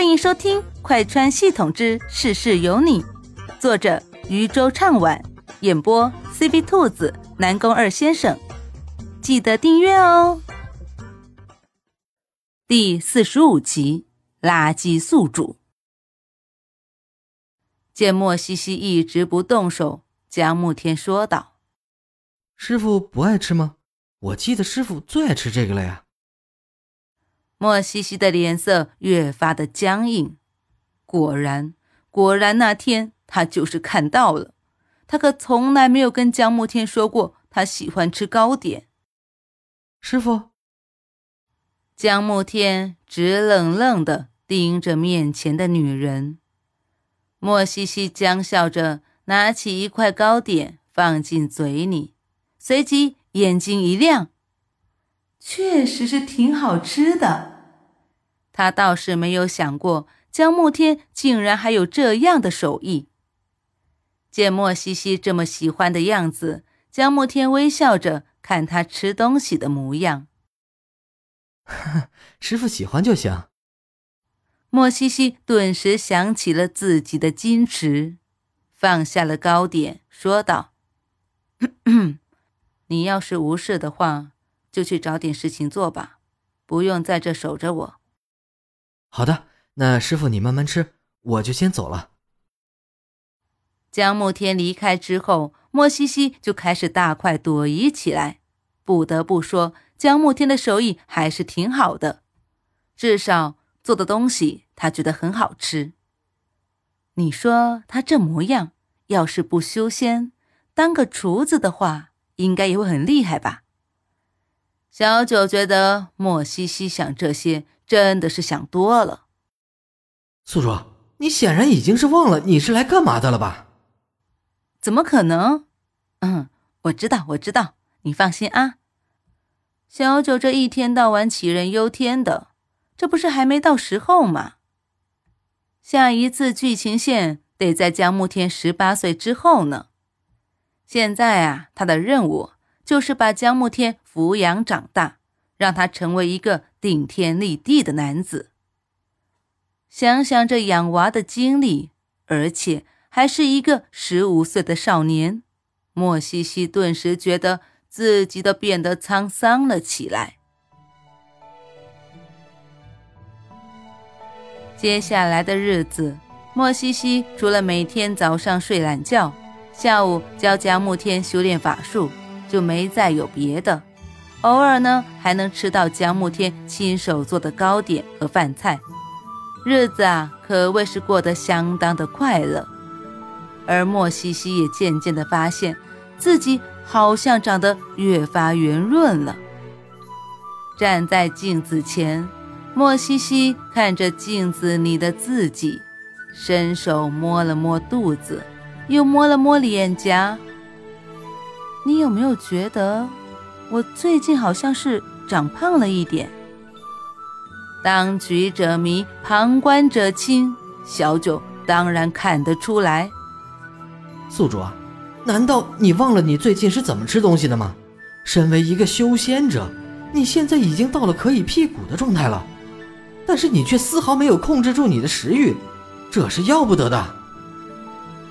欢迎收听《快穿系统之事事有你》，作者渔舟唱晚，演播 CV 兔子、南宫二先生。记得订阅哦。第四十五集：垃圾宿主。见莫西西一直不动手，江慕天说道：“师傅不爱吃吗？我记得师傅最爱吃这个了呀。”莫西西的脸色越发的僵硬。果然，果然那天他就是看到了。他可从来没有跟江慕天说过他喜欢吃糕点。师傅，江慕天直愣愣的盯着面前的女人。莫西西僵笑着拿起一块糕点放进嘴里，随即眼睛一亮。确实是挺好吃的，他倒是没有想过江慕天竟然还有这样的手艺。见莫西西这么喜欢的样子，江慕天微笑着看他吃东西的模样。师傅喜欢就行。莫西西顿时想起了自己的矜持，放下了糕点，说道：“ 你要是无事的话。”就去找点事情做吧，不用在这守着我。好的，那师傅你慢慢吃，我就先走了。江慕天离开之后，莫西西就开始大快朵颐起来。不得不说，江慕天的手艺还是挺好的，至少做的东西他觉得很好吃。你说他这模样，要是不修仙，当个厨子的话，应该也会很厉害吧？小九觉得莫西西想这些真的是想多了。宿主，你显然已经是忘了你是来干嘛的了吧？怎么可能？嗯，我知道，我知道，你放心啊。小九这一天到晚杞人忧天的，这不是还没到时候吗？下一次剧情线得在江慕天十八岁之后呢。现在啊，他的任务。就是把江慕天抚养长大，让他成为一个顶天立地的男子。想想这养娃的经历，而且还是一个十五岁的少年，莫西西顿时觉得自己都变得沧桑了起来。接下来的日子，莫西西除了每天早上睡懒觉，下午教江慕天修炼法术。就没再有别的，偶尔呢还能吃到江慕天亲手做的糕点和饭菜，日子啊可谓是过得相当的快乐。而莫西西也渐渐的发现自己好像长得越发圆润了。站在镜子前，莫西西看着镜子里的自己，伸手摸了摸肚子，又摸了摸脸颊。你有没有觉得我最近好像是长胖了一点？当局者迷，旁观者清，小九当然看得出来。宿主，难道你忘了你最近是怎么吃东西的吗？身为一个修仙者，你现在已经到了可以辟谷的状态了，但是你却丝毫没有控制住你的食欲，这是要不得的。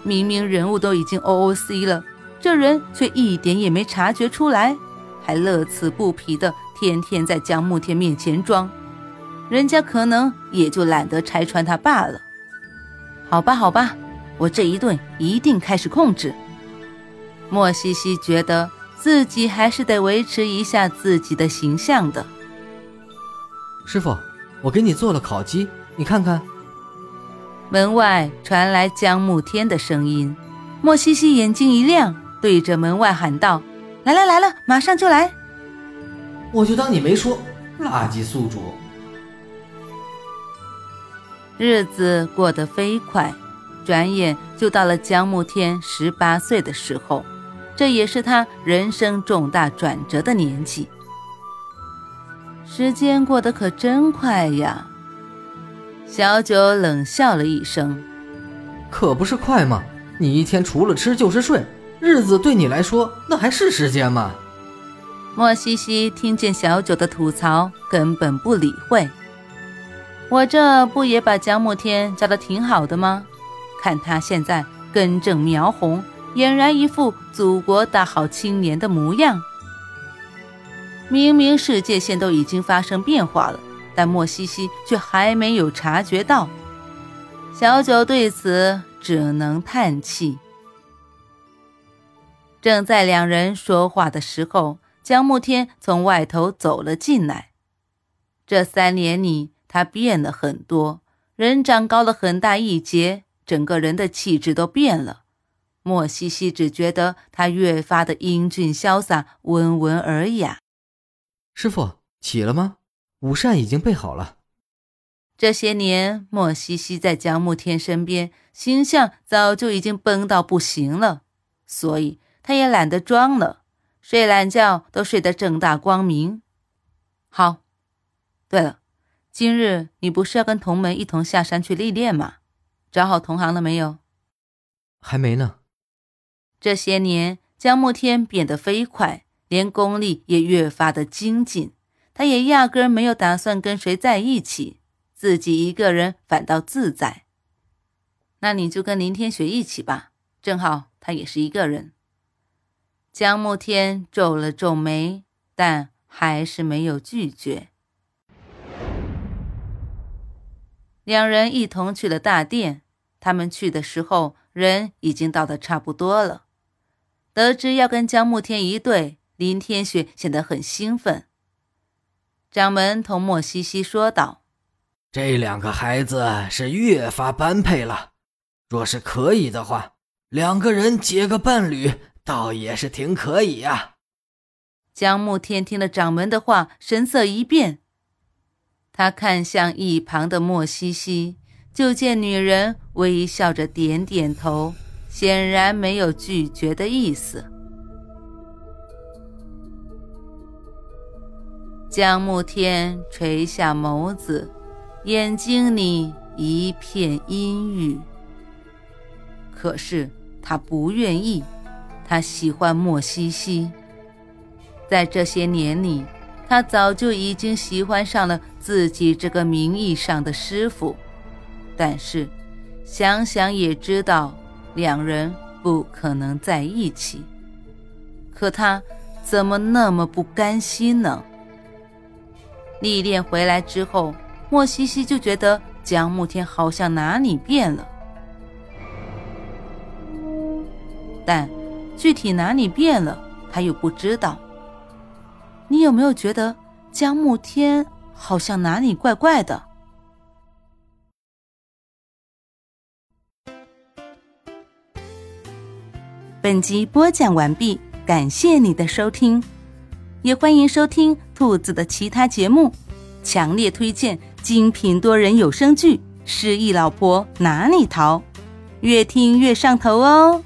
明明人物都已经 OOC 了。这人却一点也没察觉出来，还乐此不疲的天天在江慕天面前装，人家可能也就懒得拆穿他罢了。好吧，好吧，我这一顿一定开始控制。莫西西觉得自己还是得维持一下自己的形象的。师傅，我给你做了烤鸡，你看看。门外传来江慕天的声音，莫西西眼睛一亮。对着门外喊道：“来了来了，马上就来！”我就当你没说，垃圾宿主。日子过得飞快，转眼就到了江慕天十八岁的时候，这也是他人生重大转折的年纪。时间过得可真快呀！小九冷笑了一声：“可不是快吗？你一天除了吃就是睡。”日子对你来说，那还是时间吗？莫西西听见小九的吐槽，根本不理会。我这不也把江慕天教的挺好的吗？看他现在根正苗红，俨然一副祖国大好青年的模样。明明世界线都已经发生变化了，但莫西西却还没有察觉到。小九对此只能叹气。正在两人说话的时候，江慕天从外头走了进来。这三年里，他变了很多，人长高了很大一截，整个人的气质都变了。莫西西只觉得他越发的英俊潇洒、温文尔雅。师傅起了吗？午膳已经备好了。这些年，莫西西在江慕天身边，形象早就已经崩到不行了，所以他也懒得装了，睡懒觉都睡得正大光明。好，对了，今日你不是要跟同门一同下山去历练吗？找好同行了没有？还没呢。这些年，江慕天变得飞快。连功力也越发的精进，他也压根没有打算跟谁在一起，自己一个人反倒自在。那你就跟林天雪一起吧，正好他也是一个人。江慕天皱了皱眉，但还是没有拒绝。两人一同去了大殿，他们去的时候人已经到的差不多了。得知要跟江慕天一对。林天雪显得很兴奋。掌门同莫西西说道：“这两个孩子是越发般配了，若是可以的话，两个人结个伴侣，倒也是挺可以呀。”江慕天听了掌门的话，神色一变，他看向一旁的莫西西，就见女人微笑着点点头，显然没有拒绝的意思。江慕天垂下眸子，眼睛里一片阴郁。可是他不愿意，他喜欢莫西西。在这些年里，他早就已经喜欢上了自己这个名义上的师傅。但是，想想也知道，两人不可能在一起。可他怎么那么不甘心呢？历练回来之后，莫西西就觉得江慕天好像哪里变了，但具体哪里变了，他又不知道。你有没有觉得江慕天好像哪里怪怪的？本集播讲完毕，感谢你的收听。也欢迎收听兔子的其他节目，强烈推荐精品多人有声剧《失忆老婆哪里逃》，越听越上头哦。